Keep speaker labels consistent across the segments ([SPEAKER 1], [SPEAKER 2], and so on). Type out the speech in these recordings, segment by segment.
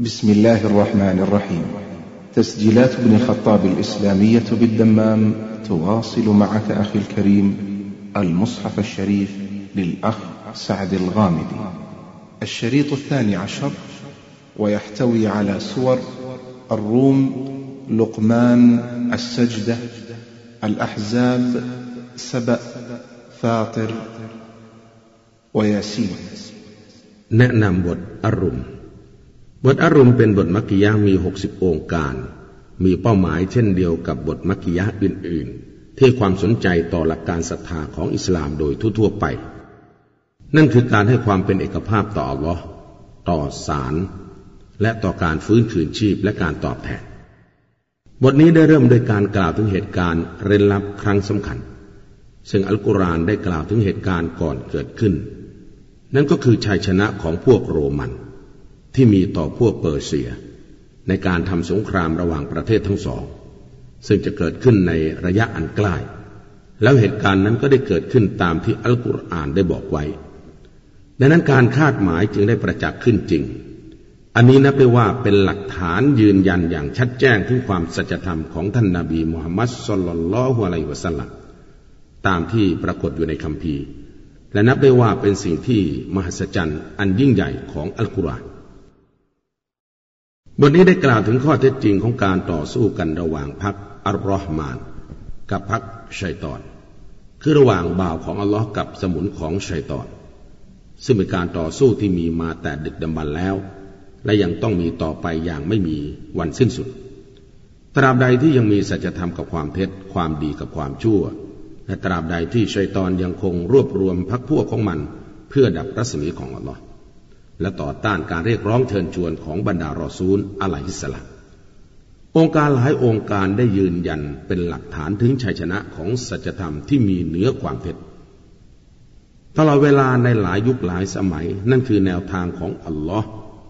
[SPEAKER 1] بسم الله الرحمن الرحيم تسجيلات ابن الخطاب الإسلامية بالدمام تواصل معك أخي الكريم المصحف الشريف للأخ سعد الغامدي الشريط الثاني عشر ويحتوي على سور الروم لقمان السجدة الأحزاب سبأ فاطر وياسين
[SPEAKER 2] แนะนำบทอารุม บทอารุมเป็นบทมักกิยะมี60องค์การ มีเป้าหมายเช่นเดียวกับบทมักกิยะอื่น ๆ ที่ความสนใจต่อหลักการศรัทธาของอิสลามโดยทั่วๆไป นั่นคือการให้ความเป็นเอกภาพต่ออัลลอฮ์ต่อสารและต่อการฟื้นคืนชีพและการตอบแทน บทนี้ได้เริ่มโดยการกล่าวถึงเหตุการณ์เร้นลับครั้งสำคัญ ซึ่งอัลกุรอานได้กล่าวถึงเหตุการณ์ก่อนเกิดขึ้น นั่นก็คือชัยชนะของพวกโรมัน ที่มีต่อพวกเปอร์เซีย ในการทำสงครามระหว่างประเทศทั้งสอง ซึ่งจะเกิดขึ้นในระยะอันใกล้ แล้วเหตุการณ์นั้นก็ได้เกิดขึ้นตามที่อัลกุรอานได้บอกไว้ ดังนั้นการคาดหมายจึงได้ประจักษ์ขึ้นจริง อันนี้นับได้ว่าเป็นหลักฐานยืนยันอย่างชัดแจ้งถึงความสัจธรรมของท่านนาบีมุฮัมมัดสุลลัลลอฮุอะลัยวะสัลลัมตามที่ปรากฏอยู่ในคัมภีร์ และนับได้ว่าเป็นสิ่งที่มหัศจรรย์อันยิ่งใหญ่ของอัลกุรอาน บทนี้ได้กล่าวถึงข้อเท็จจริงของการต่อสู้กันระหว่างพรรคอัลรอฮ์มาน กับพรรคชัยตอน คือระหว่างบ่าวของอัลลอฮ์กับสมุนของชัยตอน ซึ่งเป็นการต่อสู้ที่มีมาแต่ดึกดำบรรแล้ว และยังต้องมีต่อไปอย่างไม่มีวันสิ้นสุด ตราบใดที่ยังมีสัจธรรมกับความเท็จ ความดีกับความชั่ว และตราบใดที่ชัยตอนยังคงรวบรวมพักพวกของมัน เพื่อดับรัศมีของอัลลอฮ์ และต่อต้านการเรียกร้องเชิญชวนของบรรดารอซูลอะลัยฮิสลามองค์การหลายองค์การได้ยืนยันเป็นหลักฐานถึงชัยชนะของสัจธรรมที่มีเหนือความเท็จตลอดเวลาในหลายยุคหลายสมัย นั่นคือแนวทางของอัลลอฮ์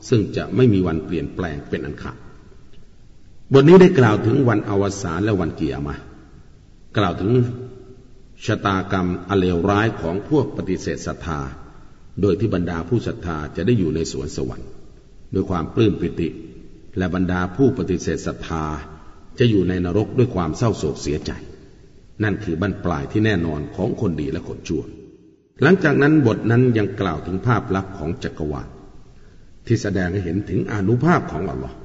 [SPEAKER 2] ซึ่งจะไม่มีวันเปลี่ยนแปลงเป็นอันขาดบทนี้ได้กล่าวถึงวันอวสานและวันเกียรมากล่าวถึงชะตากรรมอเลวร้ายของพวกปฏิเสธศรัทธา โดยที่บรรดาผู้ศรัทธาจะได้อยู่ในสวนสวรรค์ด้วยความปลื้มปิติ และบรรดาผู้ปฏิเสธศรัทธาจะอยู่ในนรกด้วยความเศร้าโศกเสียใจ นั่นคือบั้นปลายที่แน่นอนของคนดีและคนชั่ว หลังจากนั้นบทนั้นยังกล่าวถึงภาพลักษณ์ของจักรวาลที่แสดงให้เห็นถึงอนุภาพของอัลลอฮ์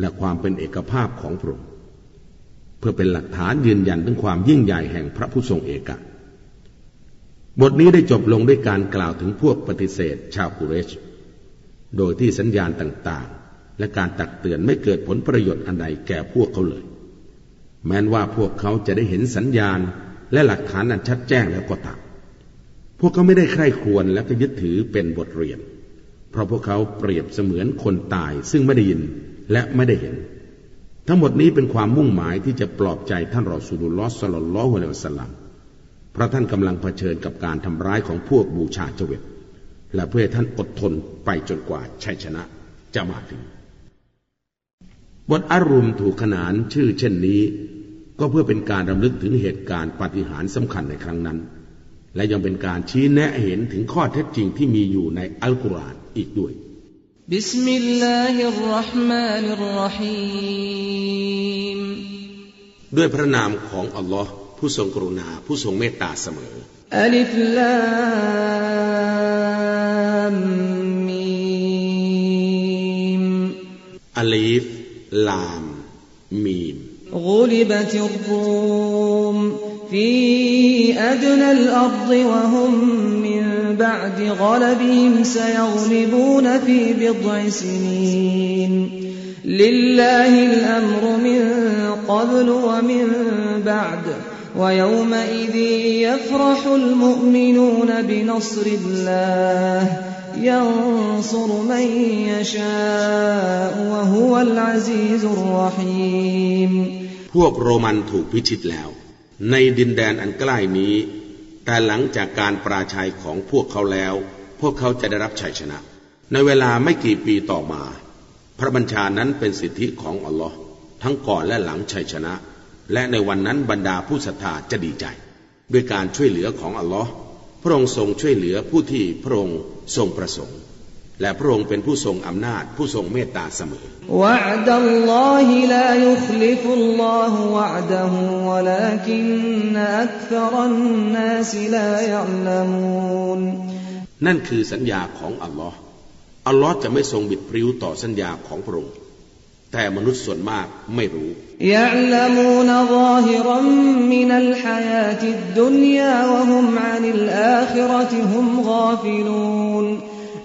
[SPEAKER 2] และความเป็นเอกภาพของพระองค์เพื่อเป็นหลักฐานยืนยันถึงความยิ่งใหญ่แห่งพระผู้ทรงเอกะ บทนี้ได้จบลงด้วยการกล่าวถึงพวกปฏิเสธชาวกุเรช โดยที่สัญญาณต่างๆ และการตักเตือนไม่เกิดผลประโยชน์อันใดแก่พวกเขาเลย แม้นว่าพวกเขาจะได้เห็นสัญญาณและหลักฐานอันชัดแจ้งแล้วก็ตามพวกเขาไม่ได้ใคร่ครวญและก็ยึดถือเป็นบทเรียน เพราะพวกเขาเปรียบเสมือนคนตายซึ่งไม่ได้ยินและไม่ได้เห็น ทั้งหมดนี้เป็นความมุ่งหมายที่จะปลอบใจท่านรอสูลุลลอสลลลอฮุอะลัยฮิสลัม ราะท่านกำลังเผชิญกับการทำร้ายของพวกบูชาจเวตและเพื่อท่านอดทนไปจนกว่าชัยชนะจะมาถึงบทอารุมถูกขนานชื่อเช่นนี้ ก็เพื่อเป็นการรำลึกถึงเหตุการณ์ปาฏิหาริย์สำคัญในครั้งนั้น และยังเป็นการชี้แนะเห็นถึงข้อเท็จจริงที่มีอยู่ในอัลกุรอานอีกด้วย
[SPEAKER 3] بسم الله الرحمن الرحيم
[SPEAKER 2] ด้วยพระนามของอัลลอฮ์ ผู้ทรงกรุณาผู้ทรงเมตตาเสมอ
[SPEAKER 3] อัลิฟลามมีม
[SPEAKER 2] อัลีฟลามมีม
[SPEAKER 3] غلبت الروم في أدنى الأرض وهم من بعد غلبهم سيغلبون في بضع سنين لله الأمر من قبل ومن بعد ويومئذ يفرح المؤمنون بنصر الله ينصر من يشاء وهو العزيز الرحيم
[SPEAKER 2] พวกโรมันถูกพิชิตแล้ว ในดินแดนอันใกล้นี้แต่หลังจากการปราชัยของพวกเขาแล้ว พวกเขาจะได้รับชัยชนะ ในเวลาไม่กี่ปีต่อมา พระบัญชานั้นเป็นสิทธิของอัลลอฮ์ทั้งก่อนและหลังชัยชนะ และในวันนั้นบรรดาผู้ศรัทธาจะดีใจ ด้วยการช่วยเหลือของอัลลอฮ์พระองค์ทรงช่วยเหลือผู้ที่พระองค์ทรงประสงค์ และพระองค์เป็นผู้ทรงอำนาจผู้ทรงเมตตาเสมอ
[SPEAKER 3] วดัลลอฮิลายุคลิฟุลลอฮวะดะฮุวะลาคิ
[SPEAKER 2] นอักษรัน
[SPEAKER 3] นาสิลายัลามูน
[SPEAKER 2] นั่นคือสัญญาของอัลลอฮ์อัลลอฮ์จะไม่ทรงบิดพริ้วต่อสัญญาของพระองค์ แต่มนุษย์ส่วนมากไม่รู้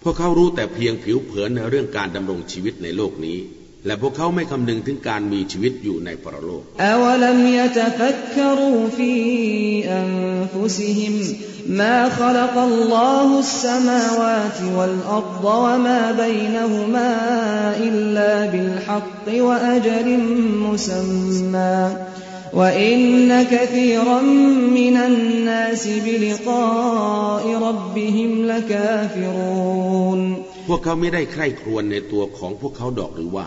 [SPEAKER 2] พวกเขารู้แต่เพียงผิวเผินในเรื่องการดำรงชีวิตในโลกนี้ และพวกเขาไม่คำนึงถึงการมีชีวิตอยู่ในปรโลก
[SPEAKER 3] أولم يتفكروا في أنفسهم ما خلق الله السماوات والأرض وما بينهما إلا بالحق وأجل مسمى وإن كثيرا من الناس بلقاء ربهم لكافرون
[SPEAKER 2] พวกเขาไม่ได้ใคร่ครวญในตัวของพวกเขาดอกหรือว่า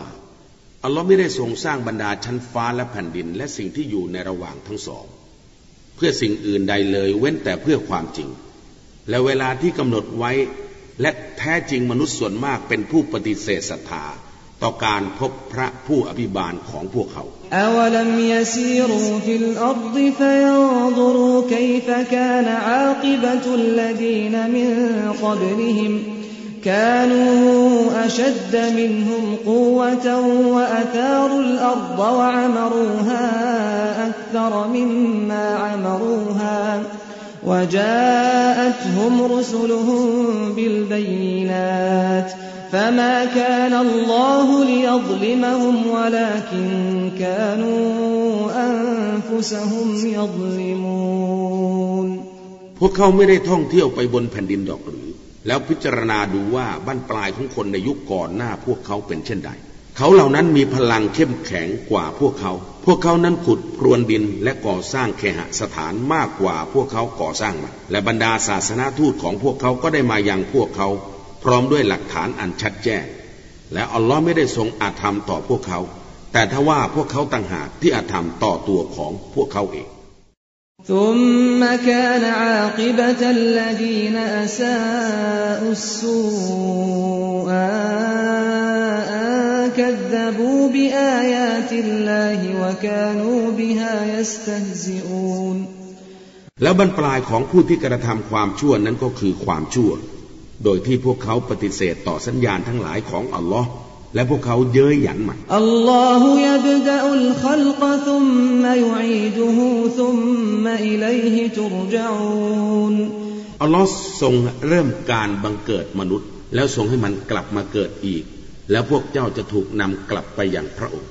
[SPEAKER 2] อัลลอฮ์ไม่ได้ทรงสร้างบรรดาชั้นฟ้าและแผ่นดิน และสิ่งที่อยู่ในระหว่างทั้งสอง เพื่อสิ่งอื่นใดเลยเว้นแต่เพื่อความจริง และเวลาที่กำหนดไว้ และแท้จริงมนุษย์ส่วนมากเป็นผู้ปฏิเสธศรัทธา ต่อการพบพระผู้อภิบาลของพวกเขา
[SPEAKER 3] أولم يسيروا في الأرض فينظروا كيف كان عاقبة الذين من قبلهم كانوا أشد منهم قوة وأثاروا الأرض وعمروها أكثر مما عمروها وجاءتهم رسلهم بالبينات فما كان الله ليظلمهم ولكن كانوا أنفسهم يظلمون
[SPEAKER 2] พวกเขาไม่ได้ท่องเที่ยวไปบนแผ่นดินดอกหรือ แล้วพิจารณาดูว่าบ้านปลายของคนในยุคก่อนหน้าพวกเขาเป็นเช่นใด เขาเหล่านั้นมีพลังเข้มแข็งกว่าพวกเขา พวกเขานั้นขุดพรวนดินและก่อสร้างเคหสถานมากกว่าพวกเขาก่อสร้างมันและบรรดาศาสนาทูตของพวกเขาก็ได้มายังพวกเขา พร้อมด้วยหลักฐานอันชัดแจ้ง และอัลลอฮ์ไม่ได้ทรงอาธรรมต่อพวกเขา แต่ถ้าว่าพวกเขาต่างหากที่อาธรรมต่อตัวของพวกเขาเอง
[SPEAKER 3] ثم كان عاقبة الذين أساءوا السوء أن كذبوا بآيات الله وكانوا بها يستهزئون
[SPEAKER 2] แล้วบรรปลายของผู้ที่กระทำความชั่วนั้นก็คือความชั่ว โดยที่พวกเขาปฏิเสธต่อสัญญาณทั้งหลายของอัลลอฮ์ และพวกเขาเย้ยหยันใหม่อั
[SPEAKER 3] ลลอฮฺยับดอุลขลกซุมมายุ
[SPEAKER 2] อี
[SPEAKER 3] ดุฮูซุมมาอิ
[SPEAKER 2] ลั
[SPEAKER 3] ยฮิจุรจาอูน
[SPEAKER 2] อัลลอฮ์ทรงเริ่มการบังเกิดมนุษย์ แล้วทรงให้มันกลับมาเกิดอีก แล้วพวกเจ้าจะถูกนำกลับไปอย่างพระองค์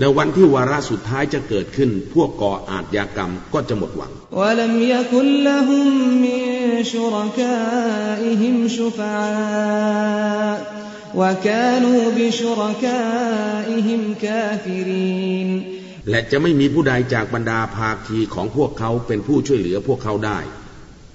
[SPEAKER 2] แล้ววันที่วาระสุดท้ายจะเกิดขึ้น พวกก่ออาชญากรรมก็จะหมดหวัง
[SPEAKER 3] ولم يكن لهم من شركائهم شفعاء وكانوا بشركائهم كافرين
[SPEAKER 2] และจะไม่มีผู้ใดจากบรรดาภาคีของพวกเขาเป็นผู้ช่วยเหลือพวกเขาได้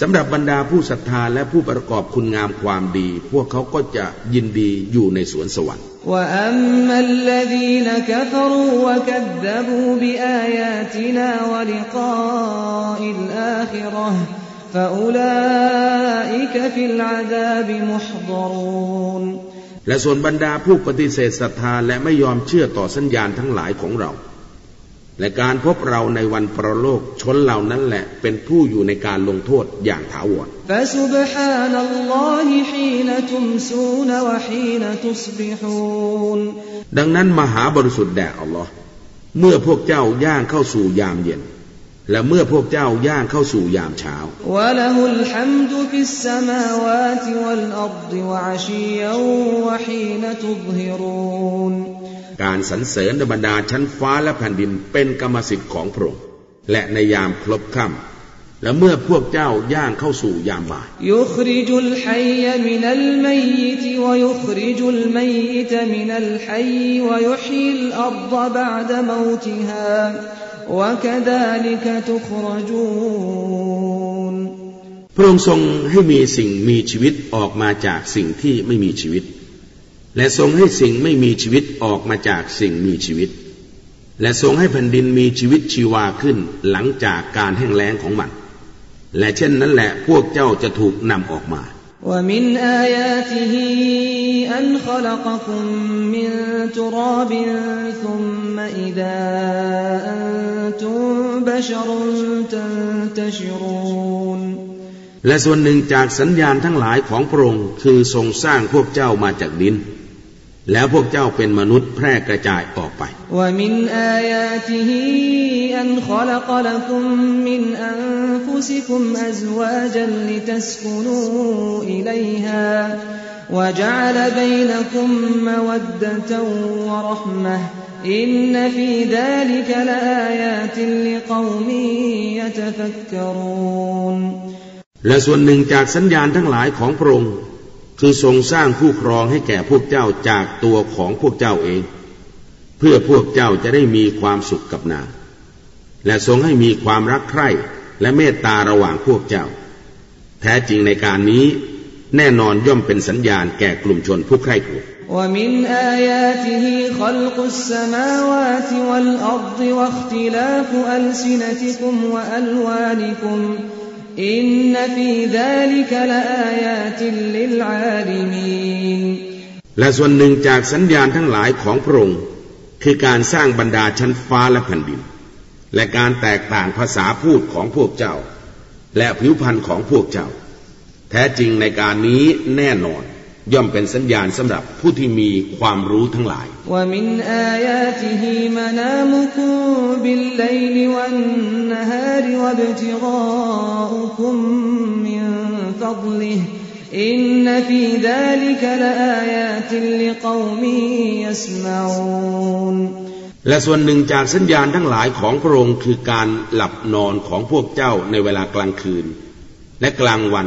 [SPEAKER 2] สำหรับบรรดาผู้ศรัทธาและผู้ประกอบคุณงามความดี พวกเขาก็จะยินดีอยู่ในสวนสวรรค์และส่วนบรรดาผู้ปฏิเสธศรัทธาและไม่ยอมเชื่อต่อสัญญาณทั้งหลายของเรา และการพบเราในวันประโลกชนเหล่านั้นแหละ เป็นผู้อยู่ในการลงโทษอย่างถาวรดังนั้นมหาบริสุทธิ์แด่อัลลอฮ์เมื่อพวกเจ้าย่างเข้าสู่ยามเย็น และเมื่อพวกเจ้าย่างเข้าสู่ยามเช้า
[SPEAKER 3] และ
[SPEAKER 2] การสรรเสริญบรรดาชั้นฟ้าและแผ่นดินเป็นกรรมสิทธิ์ของพระองค์และในยามครบค่ำและเมื่อพวกเจ้าย่างเข้าสู่ยามบ่าย
[SPEAKER 3] ยุคริจุลฮัยมินัลมัยตวยุคริจุลมัยตมินัลฮัยวยุฮิลอัรดบะดมวติฮาวะกดาลิกตุครจูน
[SPEAKER 2] พระองค์ทรงให้มีสิ่งมีชีวิตออกมาจากสิ่งที่ไม่มีชีวิต และทรงให้สิ่งไม่มีชีวิตออกมาจากสิ่งมีชีวิต และทรงให้แผ่นดินมีชีวิตชีวาขึ้นหลังจากการแห้งแล้งของมัน และเช่นนั้นแหละพวกเจ้าจะถูกนำออกมา
[SPEAKER 3] ومن آياته أن خلقكم من تراب ثم إذا أنتم بشر تنتشرون
[SPEAKER 2] และส่วนหนึ่งจากสัญญาณทั้งหลายของพระองค์คือทรงสร้างพวกเจ้ามาจากดิน แล้วพวกเจ้าเป็นมนุษย์แพร่กระจายออกไป
[SPEAKER 3] ومن آياته أن خلق لكم من أنفسكم أزواجا لتسكنوا إليها وجعل بينكم مودة ورحمة إن في ذلك لآيات لقوم يتفكرون
[SPEAKER 2] และส่วนหนึ่งจากสัญญาณทั้งหลายของพระองค์ คือทรงสร้างคู่ครองให้แก่พวกเจ้าจากตัวของพวกเจ้าเอง เพื่อพวกเจ้าจะได้มีความสุขกับนางและทรงให้มีความรักใคร่และเมตตาระหว่างพวกเจ้า แท้จริงในการนี้แน่นอนย่อมเป็นสัญญาณแก่กลุ่มชนผู้ใคร่ครวญ
[SPEAKER 3] ومن آياته خلق السماوات والأرض واختلاف ألسنتكم وألوانكم إن في ذلك لآيات للعالمين
[SPEAKER 2] และส่วนหนึ่งจากสัญญาณทั้งหลายของพระองค์ คือการสร้างบรรดาชั้นฟ้าและแผ่นดิน และการแตกต่างภาษาพูดของพวกเจ้า และผิวพรรณของพวกเจ้า แท้จริงในการนี้แน่นอน ย่อมเป็นสัญญาณสำหรับผู้ที่มีความรู้ทั้งหลาย และส่วนหนึ่งจากสัญญาณทั้งหลายของพระองค์คือการหลับนอนของพวกเจ้าในเวลากลางคืน และกลางวัน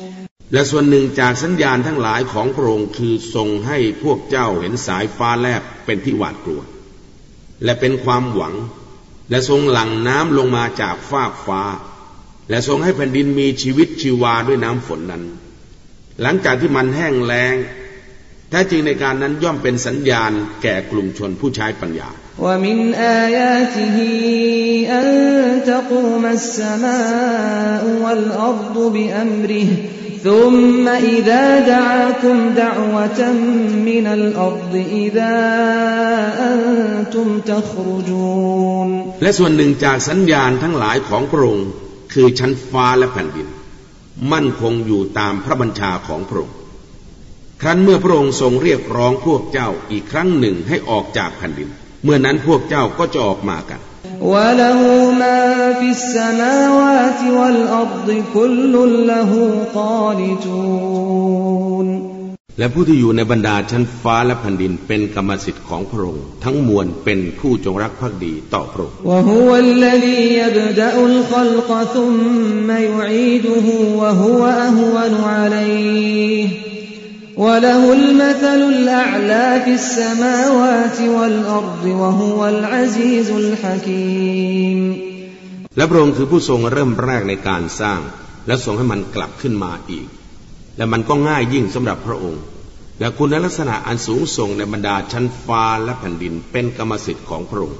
[SPEAKER 2] และส่วนหนึ่งจากสัญญาณทั้งหลายของพระองค์คือทรงให้พวกเจ้าเห็นสายฟ้าแลบเป็นที่หวาดกลัว และเป็นความหวัง และทรงหลั่งน้ำลงมาจากฟากฟ้า และทรงให้แผ่นดินมีชีวิตชีวาด้วยน้ำฝนนั้น หลังจากที่มันแห้งแล้งแท้จริงในการนั้นย่อมเป็นสัญญาณแก่กลุ่มชนผู้ใช้ปัญญา
[SPEAKER 3] ومن آياته أن تقوم السماء والأرض بأمره ثم إذا دعاكم دعوة من الأرض إذا أنتم تخرجون
[SPEAKER 2] และส่วนหนึ่งจากสัญญาณทั้งหลายของพระองค์คือชั้นฟ้าและแผ่นดิน มั่นคงอยู่ตามพระบัญชาของพระองค์ ครั้นเมื่อพระองค์ทรงเรียกร้องพวกเจ้าอีกครั้งหนึ่งให้ออกจากแผ่นดิน เมื่อนั้นพวกเจ้าก็จะออกมากัน
[SPEAKER 3] وله ما في السماوات والأرض كل له قانتون
[SPEAKER 2] และผู้ที่อยู่ในบรรดาชั้นฟ้าและแผ่นดินเป็นกรรมสิทธิ์ของพระองค์ ทั้งมวลเป็นผู้จงรักภักดีต่อพระองค์
[SPEAKER 3] وهو الذي يبدأ وله المثل الأعلى في السماوات والأرض وهو العزيز الحكيم
[SPEAKER 2] และพระองค์คือผู้ทรงเริ่มแรกในการสร้าง และทรงให้มันกลับขึ้นมาอีก และมันก็ง่ายยิ่งสำหรับพระองค์ และคุณลักษณะอันสูงส่งในบรรดาชั้นฟ้าและแผ่นดินเป็นกรรมสิทธิ์ของพระองค์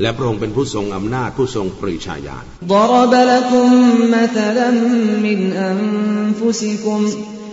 [SPEAKER 2] และพระองค์เป็นผู้ทรงอำนาจผู้ทรงปริชาญาณ
[SPEAKER 3] ضرب لكم مثلا من أنفسكم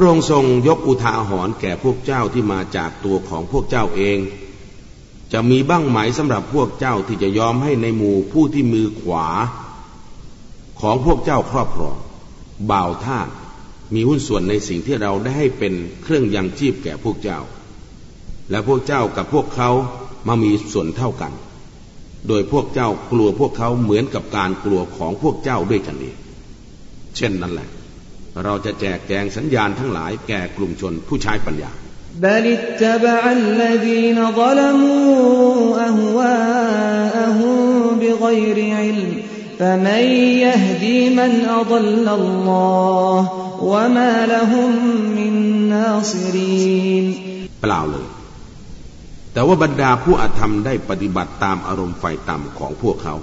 [SPEAKER 2] ระองค์ทรงยกอุทาหรณ์แก่พวกเจ้าที่มาจากตัวของพวกเจ้าเอง จะมีบ้างไหมสำหรับพวกเจ้าที่จะยอมให้ในหมู่ผู้ที่มือขวา ของพวกเจ้าครอบครองบ่าวท่ามีหุ้นส่วนในสิ่งที่เราได้ให้เป็นเครื่องยังชีพแก่พวกเจ้า และพวกเจ้ากับพวกเขามามีส่วนเท่ากัน โดยพวกเจ้ากลัวพวกเขาเหมือนกับการกลัวของพวกเจ้าด้วยกันเองเช่นนั้นแหละ เราจะแจกแจงสัญญาณทั้งหลายแก่กลุ่มชนผู้ใช้ปัญญา
[SPEAKER 3] بل اتبع الذين ظلموا أهواءهم بغير علم فمن يهدي من أضل الله وما لهم من ناصرين
[SPEAKER 2] เปล่าเลย แต่ว่าบรรดาผู้อาธรรมได้ปฏิบัติตามอารมณ์ไฟต่ำของพวกเขา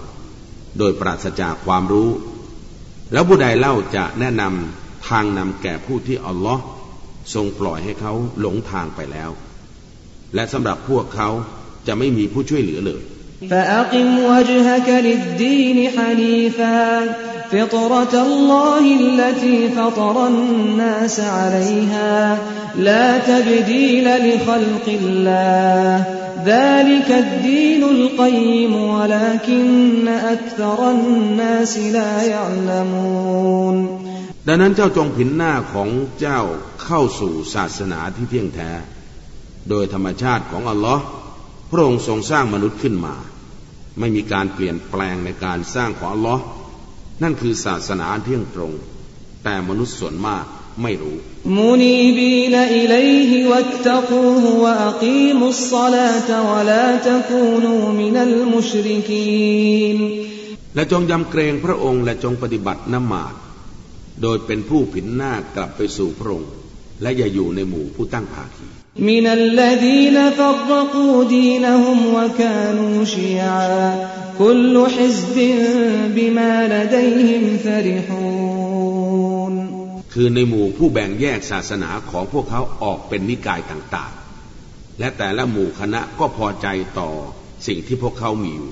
[SPEAKER 2] โดยปราศจากความรู้ แล้วผู้ใดเล่าจะแนะนำ ทางนำแก่ผู้ที่อัลลอฮ์ทรงปล่อยให้เขาหลงทางไปแล้ว และสำหรับพวกเขาจะไม่มีผู้ช่วยเหลือเลย
[SPEAKER 3] فأقم وجهك للدين حنيفا فطرة الله التي فطر الناس عليها لا تبديل لخلق الله ذلك الدين القيم ولكن أكثر الناس لا يعلمون
[SPEAKER 2] ดังนั้นเจ้าจงผินหน้าของเจ้าเข้าสู่ศาสนาที่เที่ยงแท้ โดยธรรมชาติของอัลลอฮ์พระองค์ทรงสร้างมนุษย์ขึ้นมา ไม่มีการเปลี่ยนแปลงในการสร้างของอัลลอฮ์นั่นคือศาสนาเที่ยงตรง แต่มนุษย์ส่วนมากไม่รู้
[SPEAKER 3] มุนีบีนอิลัยฮิวัตตะกูฮวะอักีมุสศลาตะวะลาตะกูนูมินัลมุชริกีน
[SPEAKER 2] และจงยำเกรงพระองค์และจงปฏิบัตินมาด โดยเป็นผู้ผินหน้ากลับไปสู่พระองค์และอย่าอยู่ในหมู่ผู้ตั้งภาคี
[SPEAKER 3] มินัลลดีนฟัรกูดีนฮุมวะกานูชิยา
[SPEAKER 2] คุ
[SPEAKER 3] ลฮิซบิบิมาลดัยฮิมฟริฮูน
[SPEAKER 2] คือในหมู่ผู้แบ่งแยกศาสนาของพวกเขาออกเป็นนิกายต่างๆ และแต่ละหมู่คณะก็พอใจต่อ สิ่งที่พวกเขามีอยู่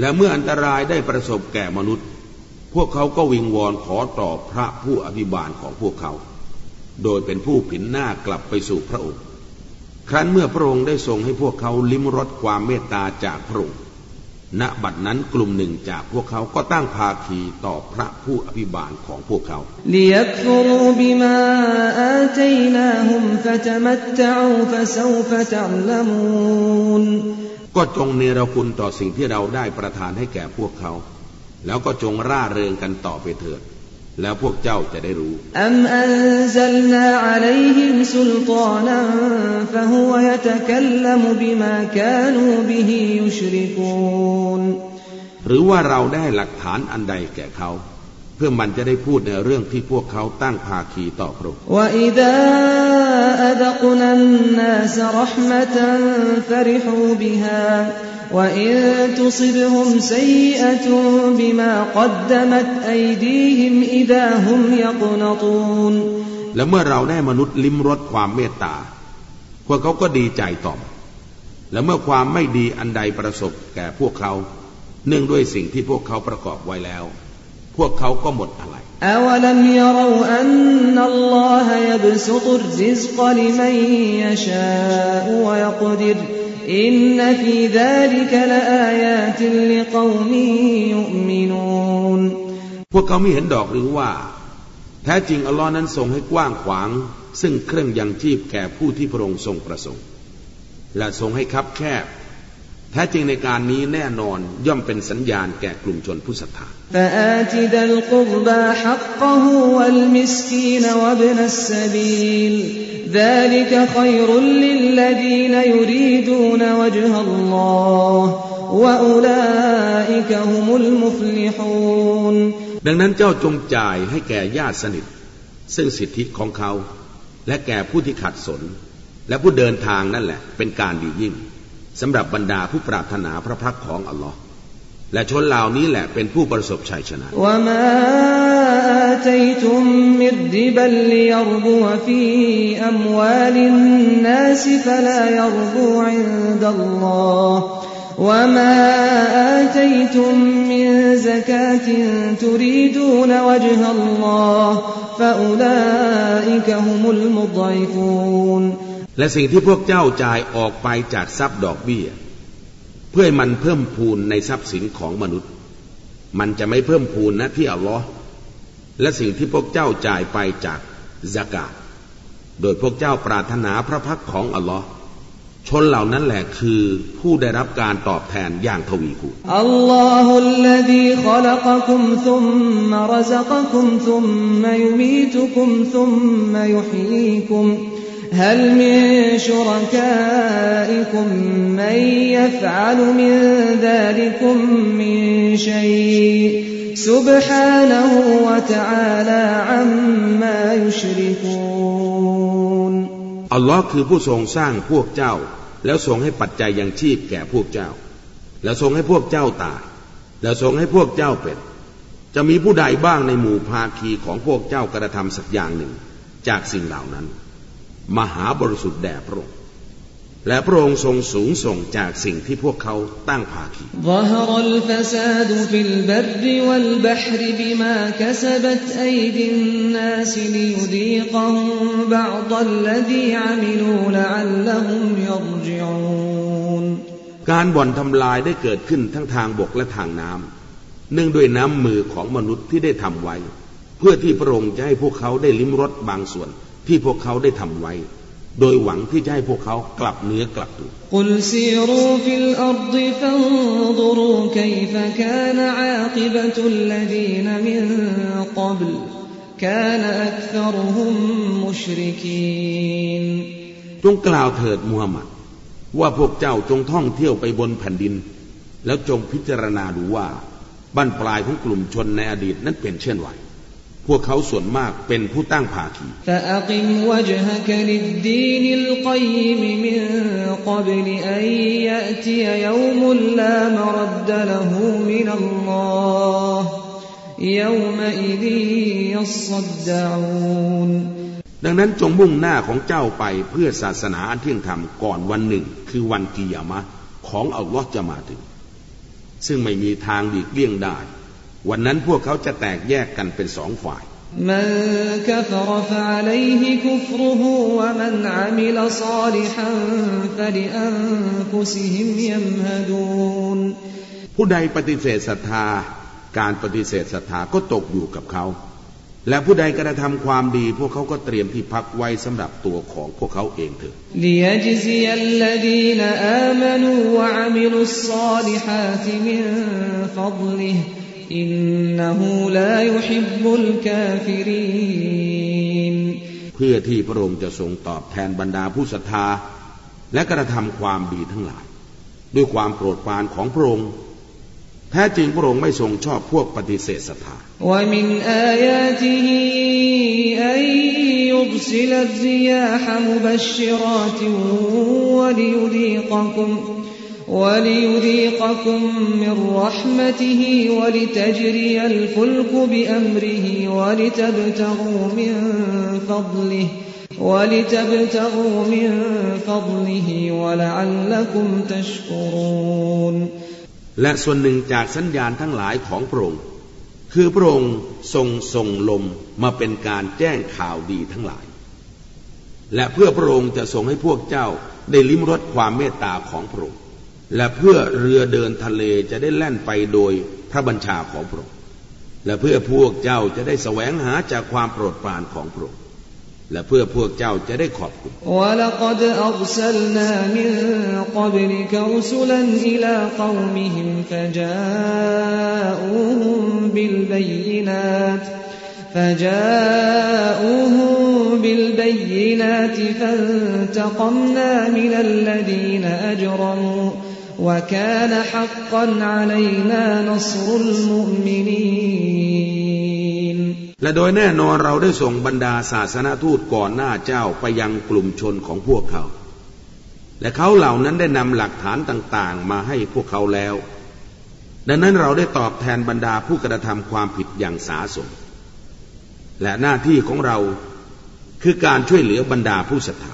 [SPEAKER 2] และเมื่ออันตรายได้ประสบแก่มนุษย์ พวกเขาก็วิงวอนขอต่อพระผู้อภิบาลของพวกเขา โดยเป็นผู้ผินหน้ากลับไปสู่พระองค์ ครั้นเมื่อพระองค์ได้ทรงให้พวกเขาลิ้มรสความเมตตาจากพระองค์ ณ บัดนั้นกลุ่มหนึ่งจากพวกเขาก็ตั้งภาคีต่อพระผู้อภิบาลของพวกเขาก็จงเนรคุณต่อสิ่งที่เราได้ประทานให้แก่พวกเขา แล้วก็จงร่าเริงกันต่อไปเถิด แล้วพวกเจ้าจะได้รู้หรือว่าเราได้หลักฐานอันใดแก่เขา พื่อมันจะได้พูดในเรื่องที่พวกเขาตั้งภาคีต่อพระองค์และเมื่อเราได้มนุษย์ลิ้มรสความเมตตา พวกเขาก็ดีใจต่อม และเมื่อความไม่ดีอันใดประสบแก่พวกเขา เนื่องด้วยสิ่งที่พวกเขาประกอบไว้แล้ว พวกเขาก็หมดอะไร
[SPEAKER 3] أولم يروا أن الله يبسط الرزق لمن يشاء ويقدر إن في ذلك لآيات لقوم يؤمنون
[SPEAKER 2] พวกเขาไม่เห็นดอกหรือว่า แท้จริงอัลลอฮ์นั้นทรงให้กว้างขวาง ซึ่งเครื่องยังชีพแก่ผู้ที่พระองค์ทรงประสงค์ และทรงให้คับแคบ แท้จริงในการนี้แน่นอนย่อมเป็นสัญญาณแก่กลุ่มชนผู้ศรัทธาดังนั้นเจ้าจงจ่ายให้แก่ญาติสนิท ซึ่งสิทธิของเขา และแก่ผู้ที่ขัดสน และผู้เดินทางนั่นแหละ เป็นการดียิ่ง สำหรับบรรดาผู้ปรารถนาพระพักของอัลลอฮ์และชนเหล่านี้แหละเป็นผู้ประสบชัยชนะ
[SPEAKER 3] และ
[SPEAKER 2] และสิ่งที่พวกเจ้าจ่ายออกไปจากทรัพย์ดอกเบี้ย เพื่อมันเพิ่มพูนในทรัพย์สินของมนุษย์ มันจะไม่เพิ่มพูนนะที่อัลลอฮ์และสิ่งที่พวกเจ้าจ่ายไปจากสกาดโดยพวกเจ้าปรารถนาพระพักของอัลลอฮ์ชนเหล่านั้นแหละคือผู้ได้รับการตอบแทนอย่างทวีคูณ
[SPEAKER 3] อัลลอฮุลลดีขลักคุมซุมมารซักคุมซุมมายุมีตุคุมซุมมายุฮีคุม هل من شركائكم من يفعل من ذلكم من شيء سبحانه وتعالى عما يشركون
[SPEAKER 2] อัลลอฮ์คือผู้ทรงสร้างพวกเจ้า แล้วทรงให้ปัจจัยยังชีพแก่พวกเจ้า แล้วทรงให้พวกเจ้าตาย แล้วทรงให้พวกเจ้าเป็น จะมีผู้ใดบ้างในหมู่ภาคีของพวกเจ้ากระทำสักอย่างหนึ่ง จากสิ่งเหล่านั้น มหาบริสุทธิ์แด่พระองค์และพระองค์ทรงสูงส่งจากสิ่งที่พวกเขาตั้งภาคีการบ่อนทำลายได้เกิดขึ้นทั้งทางบกและทางน้ำเนื่องด้วยน้ำมือของมนุษย์ที่ได้ทำไว้ เพื่อที่พระองค์จะให้พวกเขาได้ลิ้มรสบางส่วน ที่พวกเขาได้ทำไว้ โดยหวังที่จะให้พวกเขากลับเนื้อกลับตัว
[SPEAKER 3] قل سيروا في الأرض فانظروا كيف كان عاقبة الذين من قبل كان أكثرهم مشركين
[SPEAKER 2] จงกล่าวเถิดมูฮัมหมัด ว่าพวกเจ้าจงท่องเที่ยวไปบนแผ่นดิน แล้วจงพิจารณาดูว่าบ้านปลายของกลุ่มชนในอดีตนั้นเป็นเช่นไร พวกเขาส่วนมากเป็นผู้ตั้งภาคีดังนั้นจงมุ่งหน้าของเจ้าไปเพื่อศาสนาอันเที่ยงธรรมก่อนวันหนึ่ง คือวันกิยามะของอัลลอฮ์จะมาถึง ซึ่งไม่มีทางหลีกเลี่ยงได้ วันนั้นพวกเขาจะแตกแยกกันเป็นสองฝ่าย
[SPEAKER 3] من كفر فعليه كفره ومن عمل صالحا فلأنفسهم يمهدون
[SPEAKER 2] ผู้ใดปฏิเสธศรัทธา การปฏิเสธศรัทธาก็ตกอยู่กับเขา และผู้ใดกระทำความดี พวกเขาก็เตรียมที่พักไว้สำหรับตัวของพวกเขาเองเถิด
[SPEAKER 3] อินนหูลายุฮิบุลก
[SPEAKER 2] เพื่อที่พระองค์จะทรงตอบแทนบรรดาผู้ศรัทธา และกระทำความดีทั้งหลาย ด้วยความโปรดปรานของพระองค์แท้จริงพระองค์ไม่ทรงชอบพวกปฏิเสธศรัทธา
[SPEAKER 3] และ وليذيقكم وليذيقكم من رحمته ولتجري الفلك بأمره ولتبتغوا من فضله ولتبتغوا من فضله ولعلكم تشكرون
[SPEAKER 2] และส่วนหนึ่งจากสัญญาณทั้งหลายของพระองค์ คือพระองค์ทรงส่งลมมาเป็นการแจ้งข่าวดีทั้งหลาย และเพื่อพระองค์จะทรงให้พวกเจ้าได้ลิ้มรสความเมตตาของพระองค์ และเพื่อเรือเดินทะเลจะได้แล่นไปโดยพระบัญชาของพระองค์ และเพื่อพวกเจ้าจะได้แสวงหาจากความโปรดปรานของพระองค์ และเพื่อพวกเจ้าจะได้ขอบคุณ
[SPEAKER 3] ولقد أرسلنا من قبلك رسلا إلى قومهم فجاءوهم بالبينات فجاءوهم بالبينات فانتقمنا من الذين أجرموا وكان حقا علينا نصر المؤمنين
[SPEAKER 2] และโดยแน่นอนเราได้ส่งบรรดาศาสนาทูตก่อนหน้าเจ้าไปยังกลุ่มชนของพวกเขา และเขาเหล่านั้นได้นำหลักฐานต่างๆ มาให้พวกเขาแล้ว ดังนั้นเราได้ตอบแทนบรรดาผู้กระทำความผิดอย่างสาสม และหน้าที่ของเราคือการช่วยเหลือบรรดาผู้ศรัทธา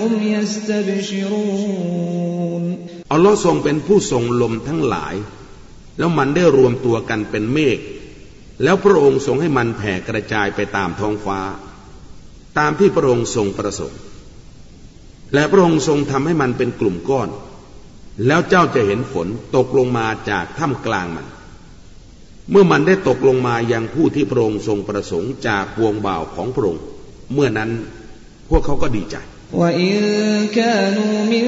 [SPEAKER 3] هم يستبشرون
[SPEAKER 2] อัลลอฮ์ทรงเป็นผู้ทรงลมทั้งหลาย แล้วมันได้รวมตัวกันเป็นเมฆ แล้วพระองค์ทรงให้มันแผ่กระจายไปตามท้องฟ้า ตามที่พระองค์ทรงประสงค์ และพระองค์ทรงทำให้มันเป็นกลุ่มก้อน แล้วเจ้าจะเห็นฝนตกลงมาจากถ้ำกลางมัน เมื่อมันได้ตกลงมายังผู้ที่พระองค์ทรงประสงค์จากวงบ่าวของพระองค์ เมื่อนั้นพวกเขาก็ดีใจ
[SPEAKER 3] وإن كانوا من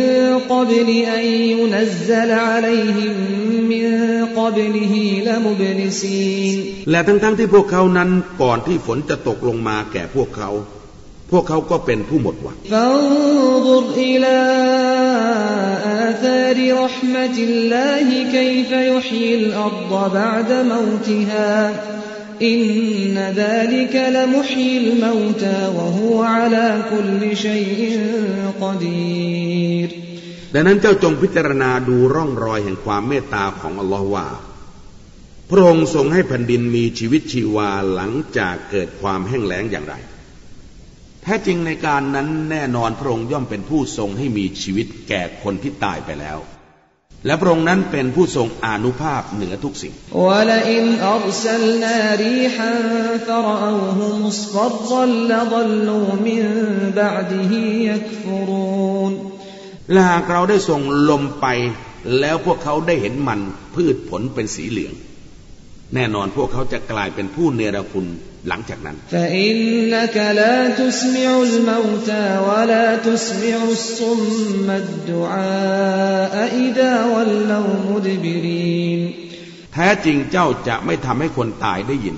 [SPEAKER 3] قبل أن ينزل عليهم من قبله لمبلسين
[SPEAKER 2] และทั้งๆทที่พวกเขานั้นก่อนที่ฝนจะตกลงมาแก่พวกเขา พวกเขาก็เป็นผู้หมดหวัง
[SPEAKER 3] فانظر إلى آثار رحمة الله كيف يحيي الأرض بعد موتها อินนดาลิกะละมุฮีลมาวตาวะฮุอะลาคุลลิชัยกอ
[SPEAKER 2] ดีรดังนั้นเจ้าจงพิจารณาดูร่องรอยแห่งความเมตตาของอัลลอฮ์ว่า พระองค์ทรงให้แผ่นดินมีชีวิตชีวาหลังจากเกิดความแห้งแล้งอย่างไร แท้จริงในการนั้นแน่นอนพระองค์ย่อมเป็นผู้ทรงให้มีชีวิตแก่คนที่ตายไปแล้ว และพระองค์นั้นเป็นผู้ทรงอนุภาพเหนือทุกสิ่ง และหากเราได้ส่งลมไป แล้วพวกเขาได้เห็นมันพืชผลเป็นสีเหลือง แน่นอนพวกเขาจะกลายเป็นผู้เนรคุณ หลังจากนั้นแท้จริงเจ้าจะไม่ทำให้คนตายได้ยิน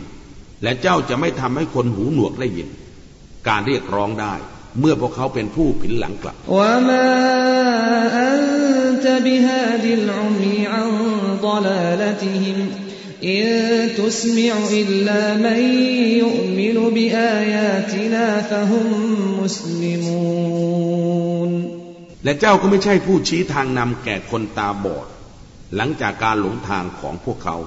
[SPEAKER 2] และเจ้าจะไม่ทำให้คนหูหนวกได้ยิน การเรียกร้องได้ เมื่อพวกเขาเป็นผู้ผินหลังกลับ
[SPEAKER 3] ว
[SPEAKER 2] และเจ้าก็ไม่ใช่ผู้ชี้ทางนำแก่คนตาบอด หลังจากการหลงทางของพวกเขา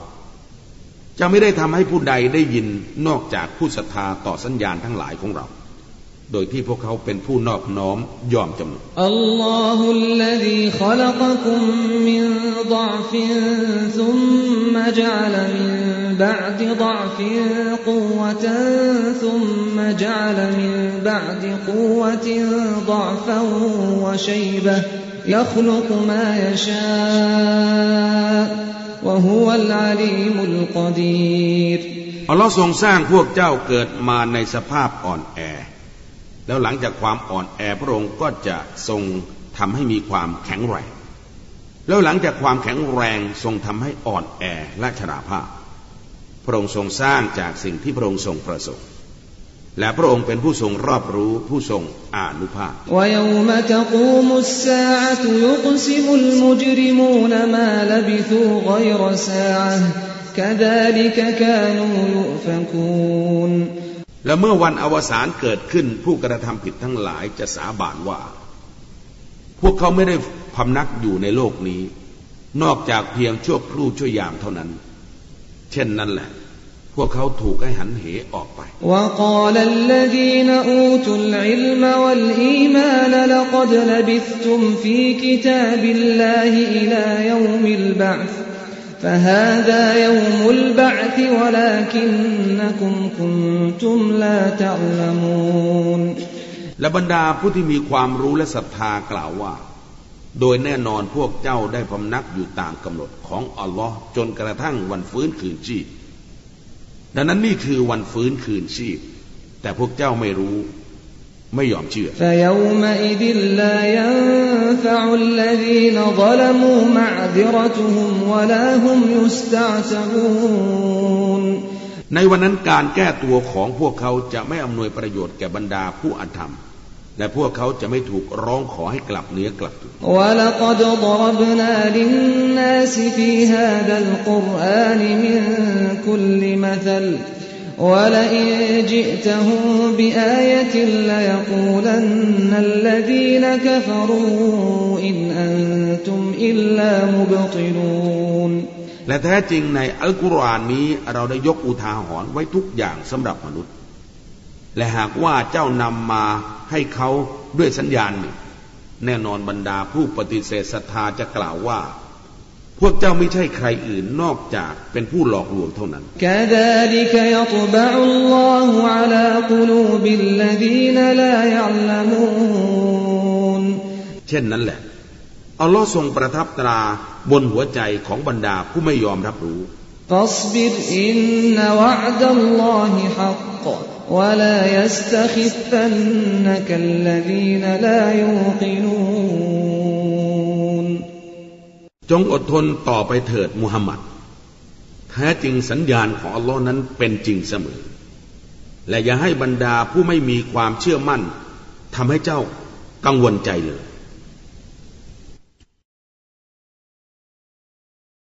[SPEAKER 2] จะไม่ได้ทำให้ผู้ใดได้ยินนอกจากผู้ศรัทธาต่อสัญญาณทั้งหลายของเรา โดยที่พวกเขาเป็นผู้นอบน้อมยอมจำนน
[SPEAKER 3] الله الذي خلقكم من ضعف ثم جعل من بعد ضعف قوة ثم جعل من بعد قوة ضعفا وشيبة يخلق ما يشاء وهو العليم القدير
[SPEAKER 2] อัลลอฮ์ทรงสร้างพวกเจ้าเกิดมาในสภาพอ่อนแอ แล้วหลังจากความอ่อนแอพระองค์ก็จะทรงทำให้มีความแข็งแรง แล้วหลังจากความแข็งแรงทรงทำให้อ่อนแอและชราภาพ พระองค์ทรงสร้างจากสิ่งที่พระองค์ทรงประสงค์และพระองค์เป็นผู้ทรงรอบรู้ผู้ทรงอานุภาพ
[SPEAKER 3] และ
[SPEAKER 2] และเมื่อวันอวสานเกิดขึ้น ผู้กระทำผิดทั้งหลายจะสาบานว่า พวกเขาไม่ได้พำนักอยู่ในโลกนี้ นอกจากเพียงชั่วครู่ชั่วยามเท่านั้น เช่นนั้นแหละ พวกเขาถูกให้หันเหออกไป
[SPEAKER 3] และ فهذا يوم البعث ولكنكم كنتم لا تعلمون
[SPEAKER 2] และบรรดาผู้ที่มีความรู้และศรัทธากล่าวว่า โดยแน่นอนพวกเจ้าได้พำนักอยู่ตามกำหนดของอัลลอฮ์จนกระทั่งวันฟื้นคืนชีพ ดังนั้นนี่คือวันฟื้นคืนชีพ แต่พวกเจ้าไม่รู้ ไม่ยอมเชื่อในวันนั้นการแก้ตัวของพวกเขาจะไม่อำนวยประโยชน์แก่บรรดาผู้อธรรมและพวกเขาจะไม่ถูกร้องขอให้กลับเนื้อกลับตัว
[SPEAKER 3] และ في هذا القرآن من كل مثل ولئن جئتهم بآية ليقولن الذين كفروا إن أنتم إلا مبطلون
[SPEAKER 2] และแท้จริงในอัลกุรอานนี้เราได้ยกอุทาหรณ์ไว้ทุกอย่างสำหรับมนุษย์ และหากว่าเจ้านำมาให้เขาด้วยสัญญาณหนึ่ง แน่นอนบรรดาผู้ปฏิเสธศรัทธาจะกล่าวว่า พวกเจ้าไม่ใช่ใครอื่นนอกจากเป็นผู้หลอกลวงเท่านั้น
[SPEAKER 3] كذلك يطبع الله على قلوب الذين لا يعلمون
[SPEAKER 2] เช่นนั้นแหละ อัลลอฮ์ทรงประทับตราบนหัวใจของบรรดาผู้ไม่ยอมรับรู้
[SPEAKER 3] فاصبر إن وعد الله حق ولا يستخفنك الذين لا يوقنون
[SPEAKER 2] จงอดทนต่อไปเถิดมุฮัมมัดแท้จริงสัญญาณของอัลลอฮ์นั้นเป็นจริงเสมอ และอย่าให้บรรดาผู้ไม่มีความเชื่อมั่นทำให้เจ้ากังวลใจเลย